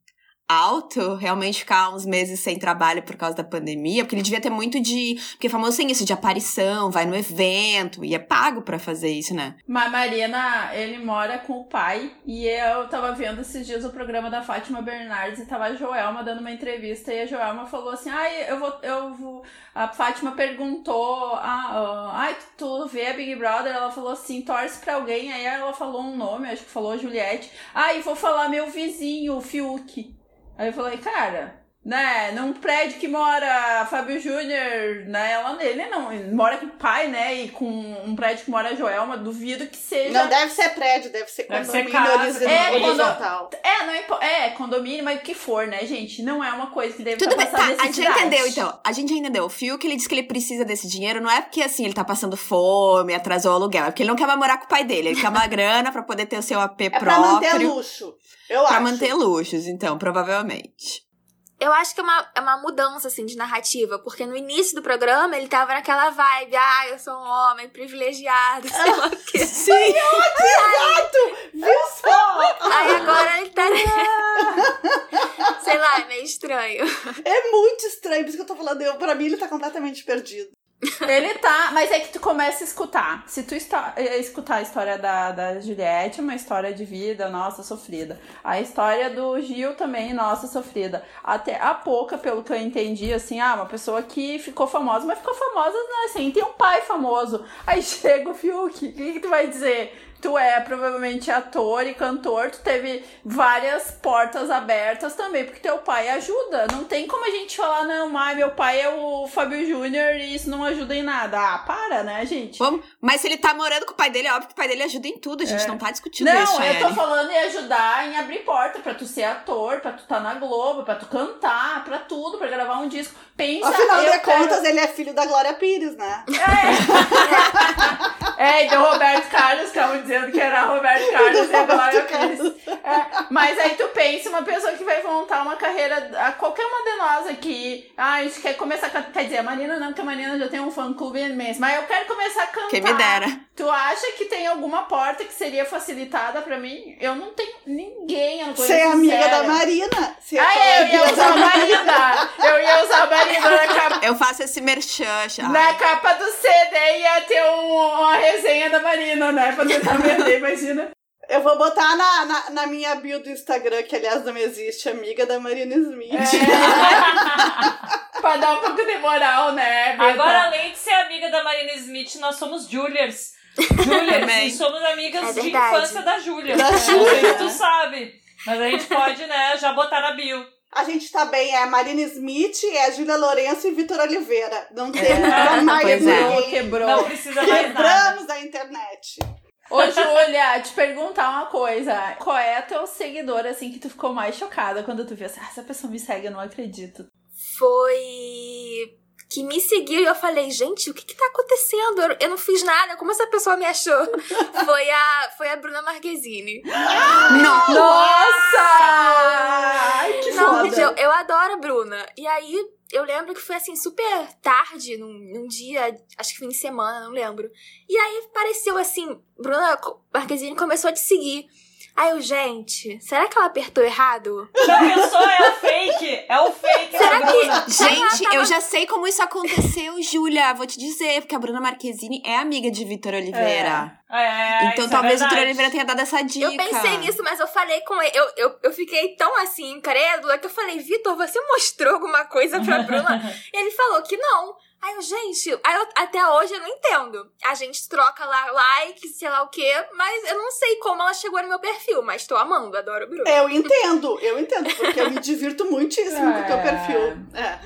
alto, realmente ficar uns meses sem trabalho por causa da pandemia, porque ele devia ter muito de. Porque é famoso tem isso, de aparição, vai no evento, e é pago para fazer isso, né? Mas Marina, ele mora com o pai, e eu tava vendo esses dias o programa da Fátima Bernardes e tava a Joelma dando uma entrevista, e a Joelma falou assim: ai, eu vou. Eu vou... A Fátima perguntou: ah, ai, tu vê a Big Brother? Ela falou assim: torce pra alguém, aí ela falou um nome, acho que falou Juliette. Ah, e vou falar meu vizinho, o Fiuk. Aí eu falei, cara, né, num prédio que mora Fábio Júnior, né, ela, ele não, mora com o pai, né, e com um prédio que mora a Joelma, duvido que seja... Não, deve ser prédio, deve ser Deve condomínio ser casa. horizontal. É, quando- É, não impo- é, condomínio, mas o que for, né, gente, não é uma coisa que deve Tudo tá bem, passando tá, a gente entendeu, então. A gente já entendeu. O Fiuk, ele diz que ele precisa desse dinheiro, não é porque, assim, ele tá passando fome, atrasou o aluguel. É porque ele não quer mais morar com o pai dele. Ele quer uma grana pra poder ter o seu AP É pra próprio. manter luxo. Eu pra acho. manter luxos, então, provavelmente. Eu acho que é uma, é uma mudança, assim, de narrativa. Porque no início do programa, ele tava naquela vibe. Ah, eu sou um homem privilegiado, sei lá o quê. Sim! Viu só? Aí agora ele tá... sei lá, é meio estranho. É muito estranho, por isso que eu tô falando. Eu, pra mim, ele tá completamente perdido. Ele tá, mas é que tu começa a escutar. Se tu esta- eh, escutar a história da, da Juliette, uma história de vida, nossa, sofrida. A história do Gil também, nossa, sofrida. Até a pouca, pelo que eu entendi, assim, ah, uma pessoa que ficou famosa, mas ficou famosa, né, assim, tem um pai famoso. Aí chega o Fiuk, o que, que tu vai dizer? Tu é provavelmente ator e cantor, tu teve várias portas abertas também, porque teu pai ajuda. Não tem como a gente falar, não, ai, meu pai é o Fábio Júnior e isso não ajuda em nada. Ah, para, né, gente? Vamos. Mas se ele tá morando com o pai dele, é óbvio que o pai dele ajuda em tudo. A gente É. não tá discutindo Não, isso, eu tô falando em ajudar em abrir porta pra tu ser ator, pra tu tá na Globo, pra tu cantar, pra tudo, pra gravar um disco. Pensa, Afinal de quero- contas, ele é filho da Glória Pires, né? É, e do Roberto Carlos, estavam dizendo que era Roberto Carlos e agora eu fiz. É, mas aí tu pensa, uma pessoa que vai montar uma carreira, a qualquer uma de nós aqui, ah, a gente quer começar a cantar, quer dizer, a Marina não, porque a Marina já tem um fã-clube imenso, mas eu quero começar a cantar. Quem me dera. Tu acha que tem alguma porta que seria facilitada pra mim? Eu não tenho ninguém, eu não conheço Ser amiga da Marina. Ser Ah, é, eu ia usar a Marina. Eu ia usar a Marina na capa. Eu faço esse merchan, Chay. Na capa do CD ia ter um- uma resenha da Marina, né? Pra tentar vender, imagina. Eu vou botar na, na, na minha bio do Instagram, que aliás não existe, amiga da Marina Smith. É. pra dar um pouco de moral, né? Beta? Agora, além de ser amiga da Marina Smith, nós somos Juliers. Juliers, e somos amigas É de infância da Júlia. Da Não sei Júlia. se tu sabe. Mas a gente pode, né, já botar na bio. A gente tá bem, é a Marina Smith, é a Júlia Lourenço e Vitor Oliveira. Não tem É, mais pois é. ninguém. Quebrou. Não precisa mais nada. Quebramos a internet. Ô, Júlia, te perguntar uma coisa. Qual é a teu seguidor, assim, que tu ficou mais chocada quando tu viu assim, ah, essa pessoa me segue, eu não acredito. Foi que me seguiu e eu falei, gente, o que que tá acontecendo? Eu, eu não fiz nada, como essa pessoa me achou? foi, a, foi a Bruna Marquezine. Não! Nossa! Ai, que Não, foda. gente, eu, eu adoro a Bruna. E aí, eu lembro que foi assim, super tarde, num, num dia, acho que fim de semana, não lembro. E aí apareceu assim, Bruna Marquezine começou a te seguir. Aí eu, gente, será que ela apertou errado? Já pensou? É o fake. É o fake Será que- Bruna. Gente, eu já sei como isso aconteceu, Júlia. Vou te dizer, porque a Bruna Marquezine é amiga de Vitor Oliveira. É, então isso é talvez o Vitor. Oliveira tenha dado essa dica. Eu pensei nisso, mas eu falei com ele. Eu, eu, eu fiquei tão assim, incrédula, que eu falei, Vitor, você mostrou alguma coisa pra Bruna? e ele falou que não. Aí eu, gente, aí eu- até hoje eu não entendo. A gente troca lá like, sei lá o quê, mas eu não sei como ela chegou no meu perfil, mas tô amando, adoro o Bruno. Eu entendo, eu entendo, porque eu me divirto muitíssimo com o teu É. perfil. É.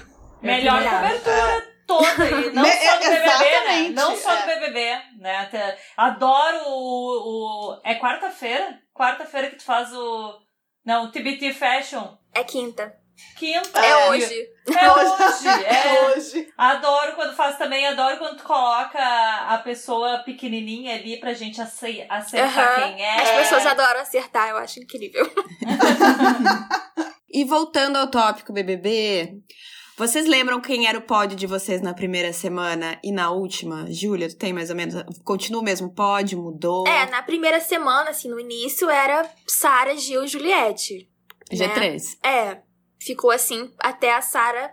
Melhor Melhor. cobertura toda aí. Não Me- só do BBB, né? Exatamente. Não só é. do BBB, né? Adoro o. o- é quarta-feira? Quarta-feira que tu faz o. Não, o TBT Fashion. É quinta. Quinta. É, É, hoje. É hoje. É. Hoje. Adoro quando faz também, adoro quando tu coloca a pessoa pequenininha ali pra gente ace- acertar Aham. quem é. As pessoas adoram acertar, eu acho incrível. E voltando ao tópico BBB, vocês lembram quem era o pódio de vocês na primeira semana e na última? Júlia, tu tem mais ou menos. Continua o mesmo pódio? Mudou? É, na primeira semana, assim, no início, era Sara, Gil e Juliette. G3. É, ficou assim até a Sara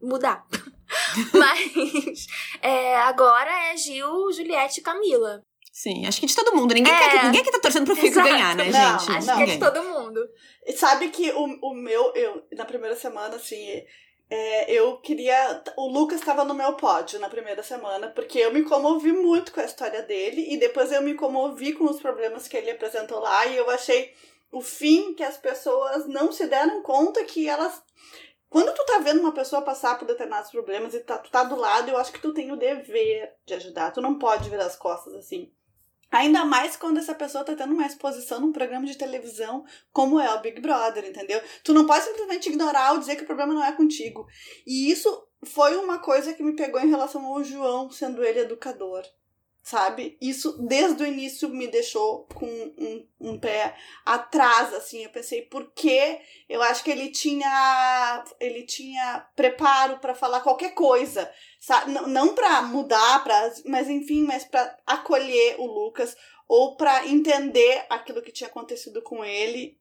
mudar. Mas é, agora é Gil, Juliette e Camila. Sim, acho que de todo mundo. Ninguém, É. quer, que- ninguém aqui tá torcendo pro Fico Exato. ganhar, né, Não, gente? Acho não. que é de todo mundo. E sabe que o, o meu, eu, na primeira semana, assim, é, eu queria. O Lucas estava no meu pódio na primeira semana, porque eu me comovi muito com a história dele, e depois eu me comovi com os problemas que ele apresentou lá, e eu achei o fim que as pessoas não se deram conta que elas. Quando tu tá vendo uma pessoa passar por determinados problemas e tá, tu tá do lado, eu acho que tu tem o dever de ajudar. Tu não pode virar as costas assim. Ainda mais quando essa pessoa tá tendo uma exposição num programa de televisão como é o Big Brother, entendeu? Tu não pode simplesmente ignorar ou dizer que o problema não é contigo. E isso foi uma coisa que me pegou em relação ao João, sendo ele educador. Sabe? Isso desde o início me deixou com um, um pé atrás, assim. Eu pensei, por quê? Eu acho que ele tinha ele tinha preparo pra falar qualquer coisa, sabe? Não, não para mudar, pra, mas enfim, mas para acolher o Lucas ou para entender aquilo que tinha acontecido com ele,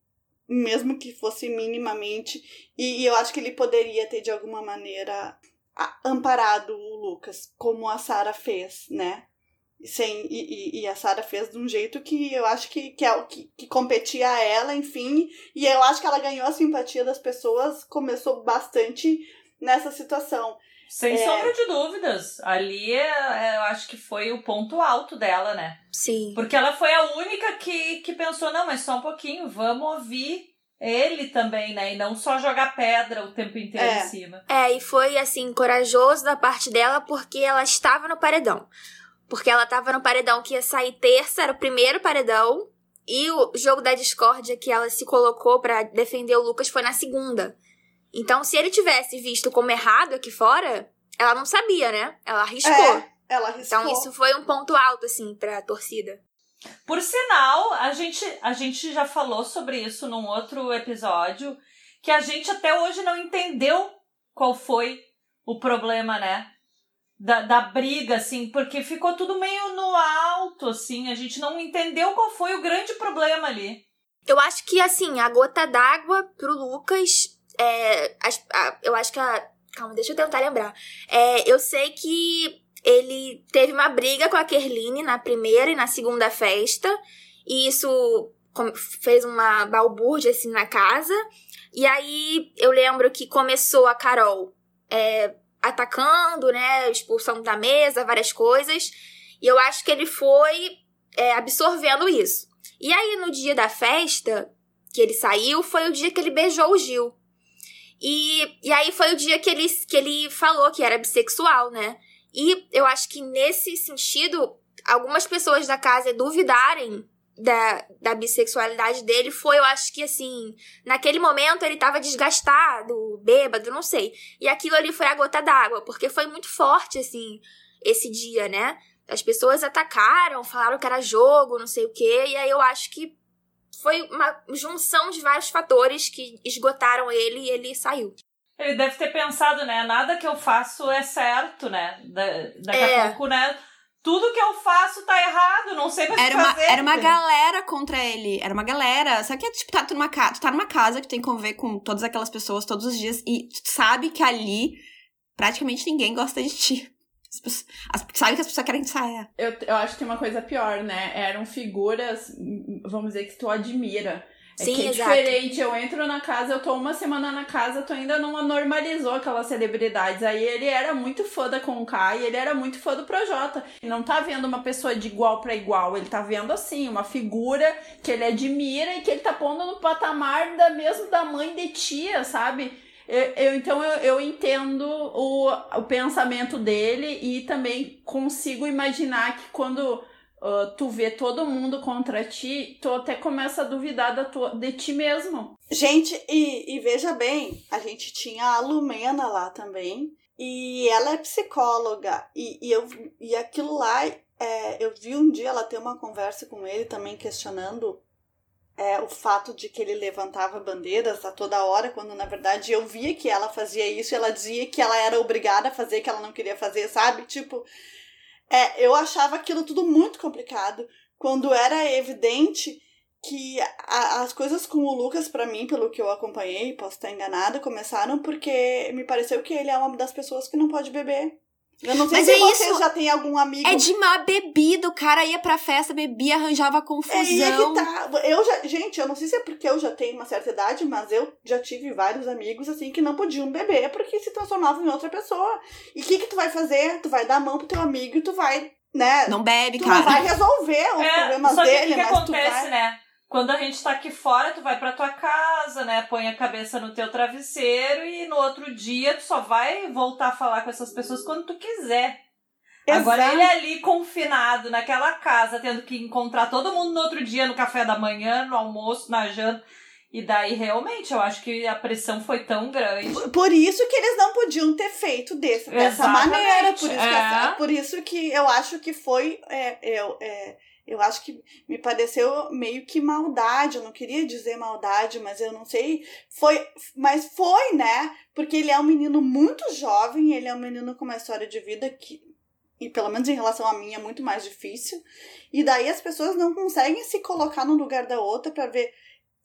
mesmo que fosse minimamente. E, e eu acho que ele poderia ter de alguma maneira amparado o Lucas, como a Sara fez, né? Sem, e, e, e a Sara fez de um jeito que eu acho que, que, é o que, que competia a ela, enfim. E eu acho que ela ganhou a simpatia das pessoas, começou bastante nessa situação. Sem É. sombra de dúvidas. Ali é- é, eu acho que foi o ponto alto dela, né? Sim. Porque ela foi a única que, que pensou, não, mas só um pouquinho, vamos ouvir ele também, né? E não só jogar pedra o tempo inteiro É. em cima. É, e foi assim, corajoso da parte dela porque ela estava no paredão. Porque ela estava no paredão que ia sair terça, era o primeiro paredão. E o jogo da discórdia que ela se colocou pra defender o Lucas foi na segunda. Então, se ele tivesse visto como errado aqui fora, ela não sabia, né? Ela arriscou. É, ela arriscou. Então, isso foi um ponto alto, assim, pra torcida. Por sinal, a gente, a gente já falou sobre isso num outro episódio, que a gente até hoje não entendeu qual foi o problema, né? Da, da briga, assim, porque ficou tudo meio no alto, assim, a gente não entendeu qual foi o grande problema ali. Eu acho que, assim, a gota d'água pro Lucas. É, as- a- eu acho que a. Calma, deixa eu tentar lembrar. É, eu sei que ele teve uma briga com a Kerline na primeira e na segunda festa. E isso fez uma balbúrdia, assim, na casa. E aí eu lembro que começou a Carol é, atacando, né? Expulsando da mesa, várias coisas. E eu acho que ele foi é, absorvendo isso. E aí, no dia da festa, que ele saiu, foi o dia que ele beijou o Gil. E, e aí foi o dia que ele, que ele falou que era bissexual, né? E eu acho que nesse sentido, algumas pessoas da casa duvidarem da, da bissexualidade dele foi, eu acho que assim, naquele momento ele tava desgastado, bêbado, não sei. E aquilo ali foi a gota d'água, porque foi muito forte, assim, esse dia, né? As pessoas atacaram, falaram que era jogo, não sei o quê, e aí eu acho que foi uma junção de vários fatores que esgotaram ele e ele saiu. Ele deve ter pensado, né? Nada que eu faço é certo, né? Da, daqui É. a pouco, né? Tudo que eu faço tá errado, não sei mais o que Era uma, fazer. era uma galera contra ele. Era uma galera. Sabe que é tipo, tá, tu numa casa, tu tá numa casa que tem que conviver com todas aquelas pessoas todos os dias e tu sabe que ali praticamente ninguém gosta de ti. As pessoas, as- sabe que as pessoas querem sair. Eu, eu acho que tem uma coisa pior, né? Eram figuras, hum, vamos dizer, que tu admira. É Sim, que é exato. diferente. Eu entro na casa, eu tô uma semana na casa, tu ainda não normalizou aquelas celebridades. Aí ele era muito fã da Conká e ele era muito fã do Projota. Ele não tá vendo uma pessoa de igual pra igual, ele tá vendo assim, uma figura que ele admira e que ele tá pondo no patamar da mesmo da mãe de tia, sabe? Eu, eu, então eu, eu entendo o, o pensamento dele e também consigo imaginar que quando uh, tu vê todo mundo contra ti, tu até começa a duvidar da tua, de ti mesmo. Gente, e, e veja bem, a gente tinha a Lumena lá também, e ela é psicóloga, e, e, eu, e aquilo lá, é, eu vi um dia ela ter uma conversa com ele também questionando é, o fato de que ele levantava bandeiras a toda hora, quando na verdade eu via que ela fazia isso e ela dizia que ela era obrigada a fazer, que ela não queria fazer, sabe? Tipo, é, eu achava aquilo tudo muito complicado. Quando era evidente que a, as coisas com o Lucas, para mim, pelo que eu acompanhei, posso estar enganada, começaram porque me pareceu que ele é uma das pessoas que não pode beber. Eu não sei Mas se é vocês isso. já têm algum amigo. É de má bebida, o cara ia pra festa, bebia, arranjava É, confusão. e é que tá. Eu já, gente, eu não sei se é porque eu já tenho uma certa idade, mas eu já tive vários amigos assim que não podiam beber porque se transformavam em outra pessoa. E o que que tu vai fazer? Tu vai dar a mão pro teu amigo e tu vai, né? Não bebe, tu cara. vai resolver os É, problemas só que o dele, que, que mas tu acontece, vai. né? Quando a gente tá aqui fora, tu vai pra tua casa, né? Põe a cabeça no teu travesseiro e no outro dia tu só vai voltar a falar com essas pessoas quando tu quiser. Agora Exato. ele é ali confinado naquela casa, tendo que encontrar todo mundo no outro dia, no café da manhã, no almoço, na janta. E daí, realmente, eu acho que a pressão foi tão grande. Por isso que eles não podiam ter feito desse, dessa Exatamente, maneira. Por isso, que, é. essa- por isso que eu acho que foi. É, eu, é, eu acho que me pareceu meio que maldade. Eu não queria dizer maldade, mas eu não sei. Foi, mas foi, né? Porque ele é um menino muito jovem, ele é um menino com uma história de vida que. E pelo menos em relação a mim é muito mais difícil. E daí as pessoas não conseguem se colocar no lugar da outra pra ver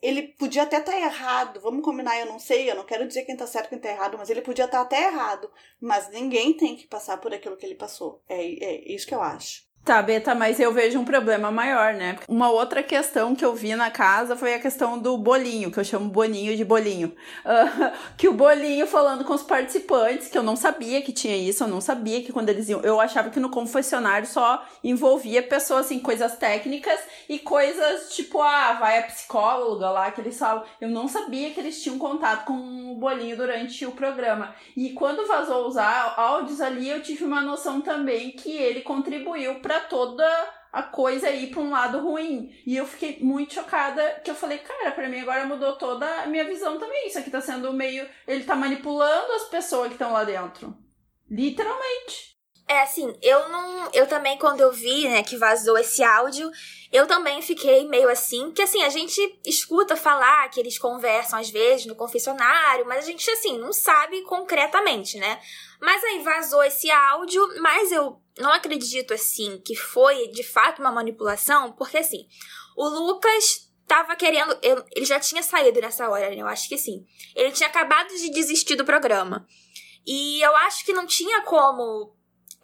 ele podia até estar errado, vamos combinar, eu não sei, eu não quero dizer quem tá certo e quem tá errado, mas ele podia estar até errado. Mas ninguém tem que passar por aquilo que ele passou. É, é isso que eu acho. Tá, Beta, mas eu vejo um problema maior, né? Uma outra questão que eu vi na casa foi a questão do bolinho, que eu chamo bolinho de bolinho. Ah, que o bolinho falando com os participantes, que eu não sabia que tinha isso, eu não sabia que quando eles iam. Eu achava que no confessionário só envolvia pessoas, assim, coisas técnicas e coisas tipo, ah, vai a psicóloga lá, que eles falam. Eu não sabia que eles tinham contato com o bolinho durante o programa. E quando vazou os áudios ali, eu tive uma noção também que ele contribuiu toda a coisa ir pra um lado ruim. E eu fiquei muito chocada que eu falei, cara, pra mim agora mudou toda a minha visão também. Isso aqui tá sendo meio. Ele tá manipulando as pessoas que estão lá dentro. Literalmente. É assim, eu não. Eu também, quando eu vi, né, que vazou esse áudio, eu também fiquei meio assim, que assim, a gente escuta falar que eles conversam às vezes no confessionário, mas a gente, assim, não sabe concretamente, né? Mas aí vazou esse áudio, mas eu não acredito, assim, que foi de fato uma manipulação, porque assim, o Lucas tava querendo. ele já tinha saído nessa hora, né? Eu acho que sim. Ele tinha acabado de desistir do programa. E eu acho que não tinha como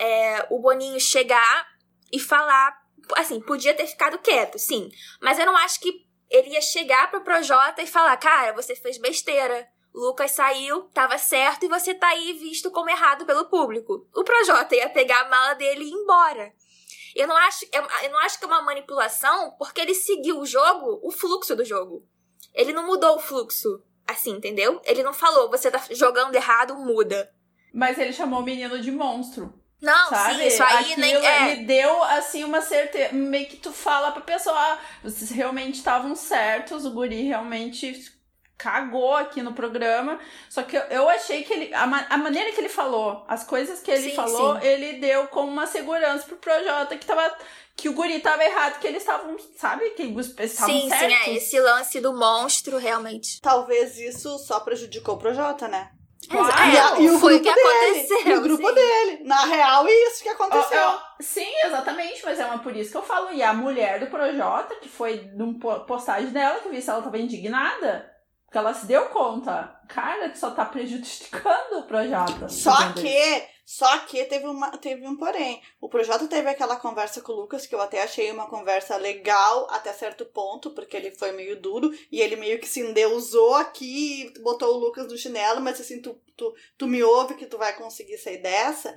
é, o Boninho chegar e falar. Assim, podia ter ficado quieto, sim. Mas eu não acho que ele ia chegar pro Projota e falar: cara, você fez besteira. Lucas saiu, tava certo e você tá aí visto como errado pelo público. O Projota ia pegar a mala dele e ir embora. Eu não acho, eu, eu não acho que é uma manipulação, porque ele seguiu o jogo, o fluxo do jogo. Ele não mudou o fluxo, assim, entendeu? Ele não falou, você tá jogando errado, muda. Mas ele chamou o menino de monstro. Não, Sabe? sim, isso aí Aquilo nem é. me deu, assim, uma certeza. Meio que tu fala pra pessoa, ah, vocês realmente estavam certos, o guri realmente cagou aqui no programa. Só que eu, eu achei que ele. A, ma- a maneira que ele falou, as coisas que ele Sim, falou, sim. ele deu como uma segurança pro Projota que tava. Que o guri tava errado, que eles estavam, sabe? Que os estavam Sim, sim, certos. é. Esse lance do monstro, realmente. Talvez isso só prejudicou o Projota, né? É, E a- e o foi o grupo que dele, aconteceu. E o grupo sim. dele. Na real, é isso que aconteceu. Eu- eu- sim, exatamente, mas é uma por isso que eu falo. E a mulher do Projota, que foi num po- postagem dela, que eu vi se ela tava indignada, porque ela se deu conta. Cara, tu só tá prejudicando o Projota. Só que, só que teve, uma, teve um porém. O Projota teve aquela conversa com o Lucas, que eu até achei uma conversa legal até certo ponto, porque ele foi meio duro, e ele meio que se endeusou aqui, botou o Lucas no chinelo, mas assim, tu, tu, tu me ouve que tu vai conseguir sair dessa.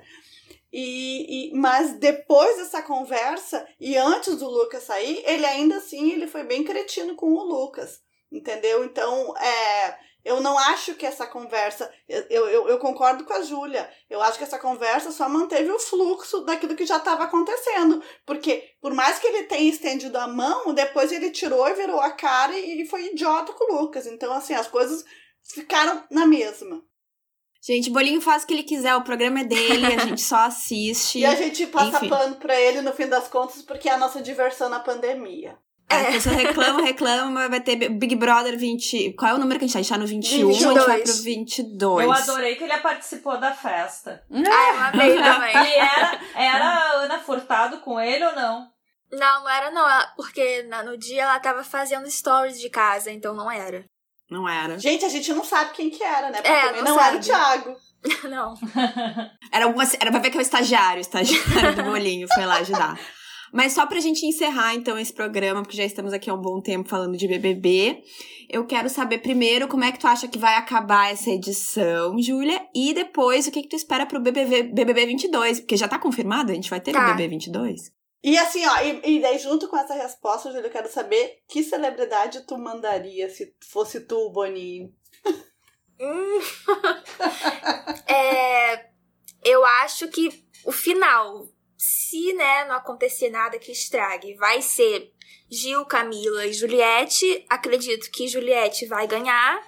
E, e, mas depois dessa conversa, e antes do Lucas sair, ele ainda assim ele foi bem cretino com o Lucas. Entendeu? Então, é, Eu não acho que essa conversa. Eu, eu, eu concordo com a Júlia. Eu acho que essa conversa só manteve o fluxo daquilo que já estava acontecendo. Porque, por mais que ele tenha estendido a mão, depois ele tirou e virou a cara e, e foi idiota com o Lucas. Então, assim, as coisas ficaram na mesma. Gente, Bolinho faz o que ele quiser, o programa é dele, a gente só assiste. E a gente passa Enfim. pano pra ele no fim das contas, porque é a nossa diversão na pandemia. É. A pessoa reclama, reclama, vai ter Big Brother 20. Qual é o número que a gente tá? A gente tá no 21, a gente vai pro 22. Eu adorei que ele participou da festa. Ah, eu amei também. E era, era a Ana Furtado com ele ou não? Não, não era não, ela- porque na- no dia ela tava fazendo stories de casa, então não era. Não era. Gente, a gente não sabe quem que era, né? Porque É, não não, era o. Thiago. Não. Era alguma. Era pra ver que é o estagiário, o estagiário do Bolinho foi lá ajudar. Mas só pra gente encerrar, então, esse programa, porque já estamos aqui há um bom tempo falando de BBB, eu quero saber primeiro como é que tu acha que vai acabar essa edição, Júlia, e depois o que que tu espera pro BBB, BBB 22, porque já tá confirmado? A gente vai ter Tá. o BBB 22? E assim, ó, e, e daí junto com essa resposta, Júlio, eu quero saber que celebridade tu mandaria se fosse tu Boninho. Hum. É, eu acho que o final, se né, não acontecer nada que estrague, vai ser Gil, Camila e Juliette. Acredito que Juliette vai ganhar,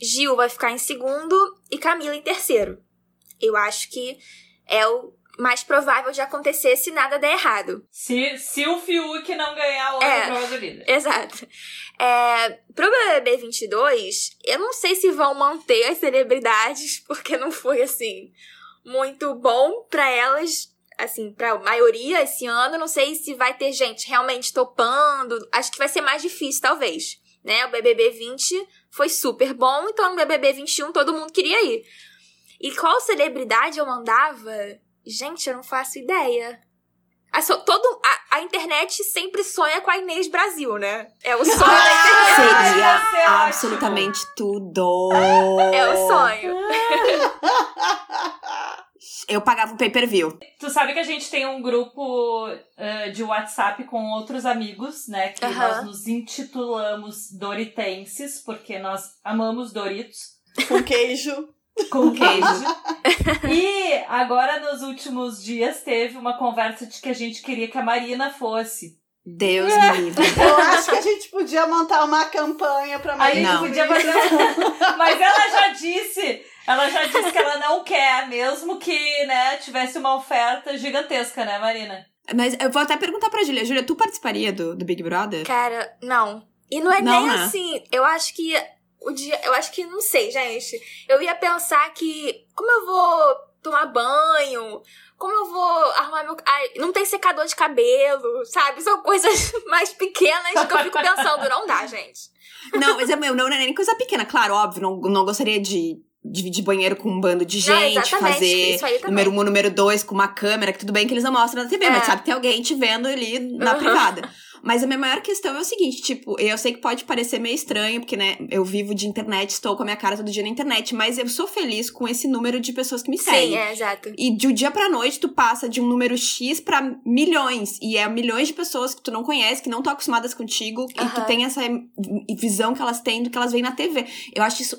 Gil vai ficar em segundo e Camila em terceiro. Eu acho que é o mais provável de acontecer se nada der errado. Se, se o Fiuk não ganhar hoje É. a prova do líder. Exato. É, pro BBB 22, eu não sei se vão manter as celebridades, porque não foi, assim, muito bom pra elas, assim, pra maioria esse ano. Não sei se vai ter gente realmente topando. Acho que vai ser mais difícil, talvez. Né? O BBB 20 foi super bom, então no BBB 21 todo mundo queria ir. E qual celebridade eu mandava? Gente, eu não faço ideia. A, so- todo, a, a internet sempre sonha com a Inês Brasil, né? É o sonho da internet. Seria ótimo. absolutamente tudo. É o sonho. Eu pagava o pay-per-view. Tu sabe que a gente tem um grupo eh, de WhatsApp com outros amigos, né? Que nós nos intitulamos Doritenses, porque nós amamos Doritos Com queijo. com queijo. e agora, nos últimos dias, teve uma conversa de que a gente queria que a Marina fosse. Deus me livre. Eu acho que a gente podia montar uma campanha pra A gente Não. podia fazer. Mas ela já disse. Ela já disse que ela não quer, mesmo que, né, tivesse uma oferta gigantesca, né, Marina? Mas eu vou até perguntar pra Júlia. Júlia, tu participaria do, do Big Brother? Cara, não. E não é Não, nem né? assim. Eu acho que o dia. Eu acho que, não sei, gente. Eu ia pensar que. Como eu vou tomar banho? Como eu vou arrumar meu. Ai, não tem secador de cabelo, sabe? São coisas mais pequenas que eu fico pensando. Não dá, gente. Não, mas é, meu, não é nem coisa pequena. Claro, óbvio, não, não gostaria de dividir banheiro com um bando de Não, gente, exatamente, fazer número um, número dois com uma câmera, que tudo bem que eles não mostram na TV, É. mas sabe que tem alguém te vendo ali na Uhum. privada. Mas a minha maior questão é o seguinte, tipo, eu sei que pode parecer meio estranho, porque, né, eu vivo de internet, estou com a minha cara todo dia na internet, mas eu sou feliz com esse número de pessoas que me seguem. Sim, é, exato. E de um dia pra noite, tu passa de um número X pra milhões. E é milhões de pessoas que tu não conhece, que não estão acostumadas contigo, e tu tem essa visão que elas têm do que elas veem na TV. Eu acho isso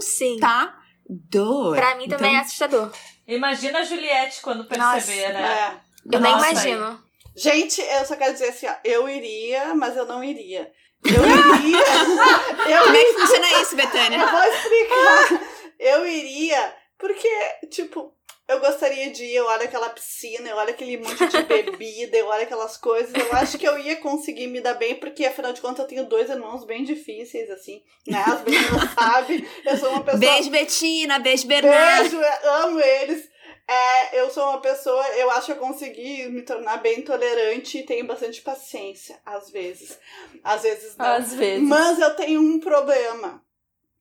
Sim. assustador. Pra mim também é Então, assustador. Imagina a Juliette quando perceber, Nossa. né? É. Eu nem Nossa, imagino. Gente, eu só quero dizer assim, ó, eu iria, mas eu não iria. Eu iria. eu Como é que funciona isso, Betânia? Eu vou explicar. Eu iria, porque, tipo, eu gostaria de ir, eu olho aquela piscina, eu olho aquele monte de bebida, eu olho aquelas coisas. Eu acho que eu ia conseguir me dar bem, porque afinal de contas eu tenho dois irmãos bem difíceis, assim, né? As meninas sabem. Eu sou uma pessoa. Beijo, Betina. Beijo, Bernardo. Beijo, amo eles. É, eu sou uma pessoa, eu acho que eu consegui me tornar bem tolerante e tenho bastante paciência, às vezes. Às vezes não. Às vezes. Mas eu tenho um problema.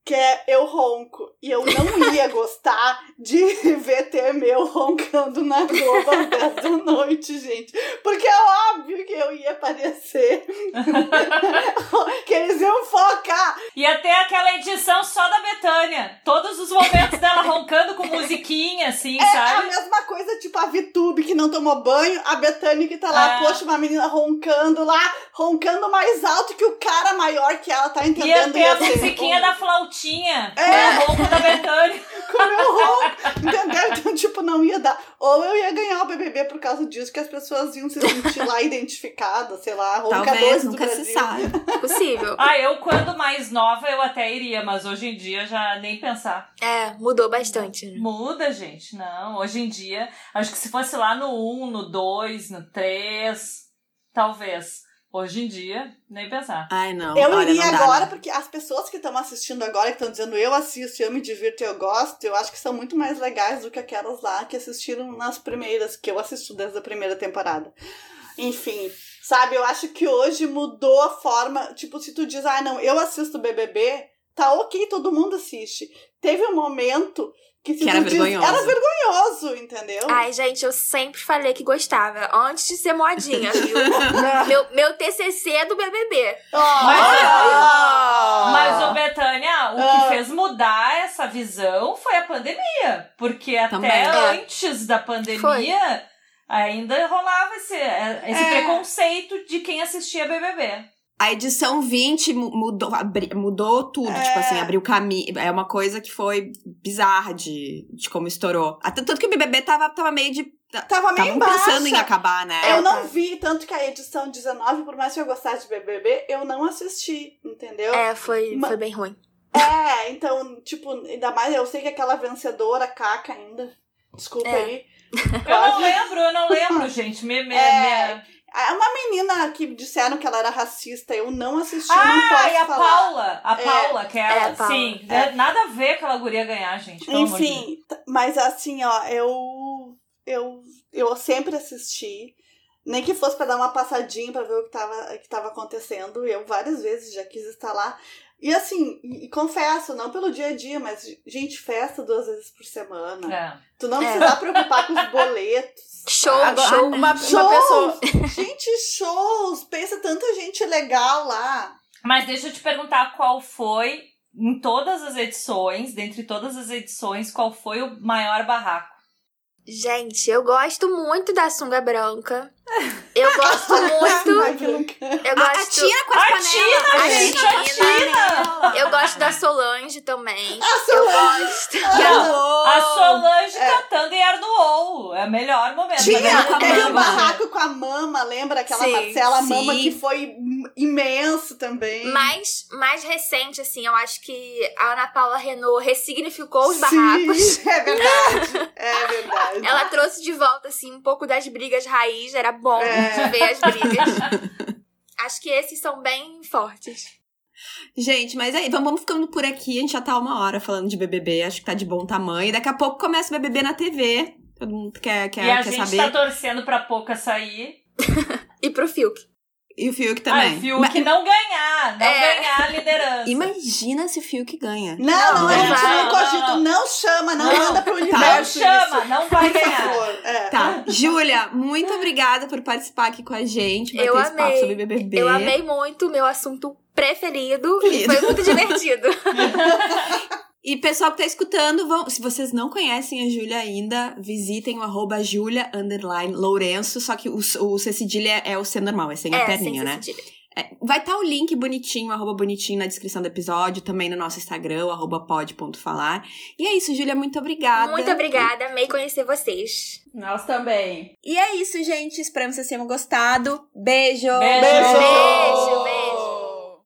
Que é eu ronco. E eu não ia gostar de ver ter meu roncando na Globo às 10 da noite, gente. Porque é óbvio que eu ia aparecer. que eles iam focar. Ia ter aquela edição só da Betânia. Todos os momentos dela roncando com musiquinha, assim, É a sabe? mesma coisa, tipo a Vitube que não tomou banho, a Betânia que tá lá, É. poxa, uma menina roncando lá, roncando mais alto que o cara maior que ela tá Ia entendendo. ter a ia ser musiquinha da flautinha. É. Com o ronco da Betânia. com o meu ronco, entendeu? Então, tipo, não ia dar. Ou eu ia ganhar o BBB por causa disso, que as pessoas iam se sentir lá identificadas, sei lá, roncadores Talvez, do nunca se Brasil. sabe. Possível. Ah, eu quando mais nova eu até iria, mas hoje em dia já nem pensar. É, mudou bastante. né? Muda, gente. Não, hoje em dia, acho que se fosse lá no 1, no 2, no 3, talvez. Hoje em dia, nem pensar. Ai, não. Eu olha, iria não dá, agora, não. porque as pessoas que estão assistindo agora, que estão dizendo eu assisto, eu me divirto, eu gosto, eu acho que são muito mais legais do que aquelas lá que assistiram nas primeiras, que eu assisto desde a primeira temporada. Enfim, sabe, eu acho que hoje mudou a forma. Tipo, se tu diz, ah, não, eu assisto BBB, tá ok, todo mundo assiste. Teve um momento que Que era vergonhoso. era vergonhoso, entendeu? Ai, gente, eu sempre falei que gostava. Antes de ser modinha, viu? meu, meu TCC é do BBB. Mas, Ah! mas ô Betânia, o Ah. que fez mudar essa visão foi a pandemia. Porque até Também. É. antes da pandemia, ainda rolava esse, esse É. preconceito de quem assistia BBB. A edição 20 mu- mudou, abri- mudou tudo, É. tipo assim, abriu caminho. É uma coisa que foi bizarra de, de como estourou. Até tanto que o BBB tava, tava meio de. Tava meio pensando em acabar, né? Eu É, não vi, tanto que a edição 19, por mais que eu gostasse de BBB, eu não assisti, entendeu? É, foi, Ma- foi bem ruim. É, então, tipo, ainda mais eu sei que aquela vencedora, Caca ainda. Desculpa É. aí. Eu não lembro, eu não lembro, gente. Me, me, É. É uma menina que disseram que ela era racista, eu não assisti, não Ah, posso e a falar. Paula. A É. Paula, que é, É, ela. a Paula. Sim, É. nada a ver aquela guria ganhar, gente. de. Enfim, t- mas assim, ó, eu, eu, eu sempre assisti. Nem que fosse pra dar uma passadinha pra ver o que tava, que tava acontecendo. Eu várias vezes já quis estar lá. E assim, e, e confesso, não pelo dia a dia, mas, gente, festa duas vezes por semana. É. Tu não É. precisa preocupar com os boletos. Show, Agora, show. uma, uma pessoa. Gente, shows! Pensa tanta gente legal lá. Mas deixa eu te perguntar qual foi, em todas as edições, dentre todas as edições, qual foi o maior barraco? Gente, eu gosto muito da sunga branca. Eu gosto muito. Ai. Eu A, a gosto. Tina com as A panelas. Tina, A gente, Tina. a Tina! Eu gosto da Solange também. A Eu Solange. gosto. Não, a Solange É. cantando em Arnuou. É o melhor momento. Tinha, eu teve não um barraco com a mama, lembra aquela Sim, Marcela sim. Mama que foi imenso também. Mais, mais recente, assim, eu acho que a Ana Paula Renault ressignificou os barracos. Sim, é verdade. É verdade. Ela trouxe de volta, assim, um pouco das brigas raiz. Era bom É. de ver as brigas. Acho que esses são bem fortes. Gente, mas aí, vamos, vamos ficando por aqui. A gente já tá uma hora falando de BBB. Acho que tá de bom tamanho. Daqui a pouco começa o BBB na TV. Todo mundo quer, quer, E a quer gente saber. tá torcendo pra pouca sair. E pro Fiuk. E o Fiuk Ah, também. o Fiuk Mas- não ganhar, não É. ganhar a liderança. Imagina se o Fiuk ganha. Não, não, Não, a gente vai. não cogita, não chama, não, Não. manda pro Não universo. chama, não vai Por ganhar. favor. É. Tá. Júlia, muito obrigada por participar aqui com a gente. Eu bater esse papo amei. sobre BBB. Eu amei muito, meu assunto preferido. E foi muito divertido. E pessoal que tá escutando, vão, se vocês não conhecem a Júlia ainda, visitem o arroba Julia underline Lourenço, só que o, o C cedilha é, é o C normal, é sem a É, perninha, sem né? cedilha. É, vai estar o link bonitinho, arroba bonitinho na descrição do episódio, também no nosso Instagram, arroba pod.falar. E é isso, Júlia, muito obrigada. Muito obrigada, amei conhecer vocês. Nós também. E é isso, gente. Esperamos que vocês tenham gostado. Beijo! Beijo. Beijo. Beijo.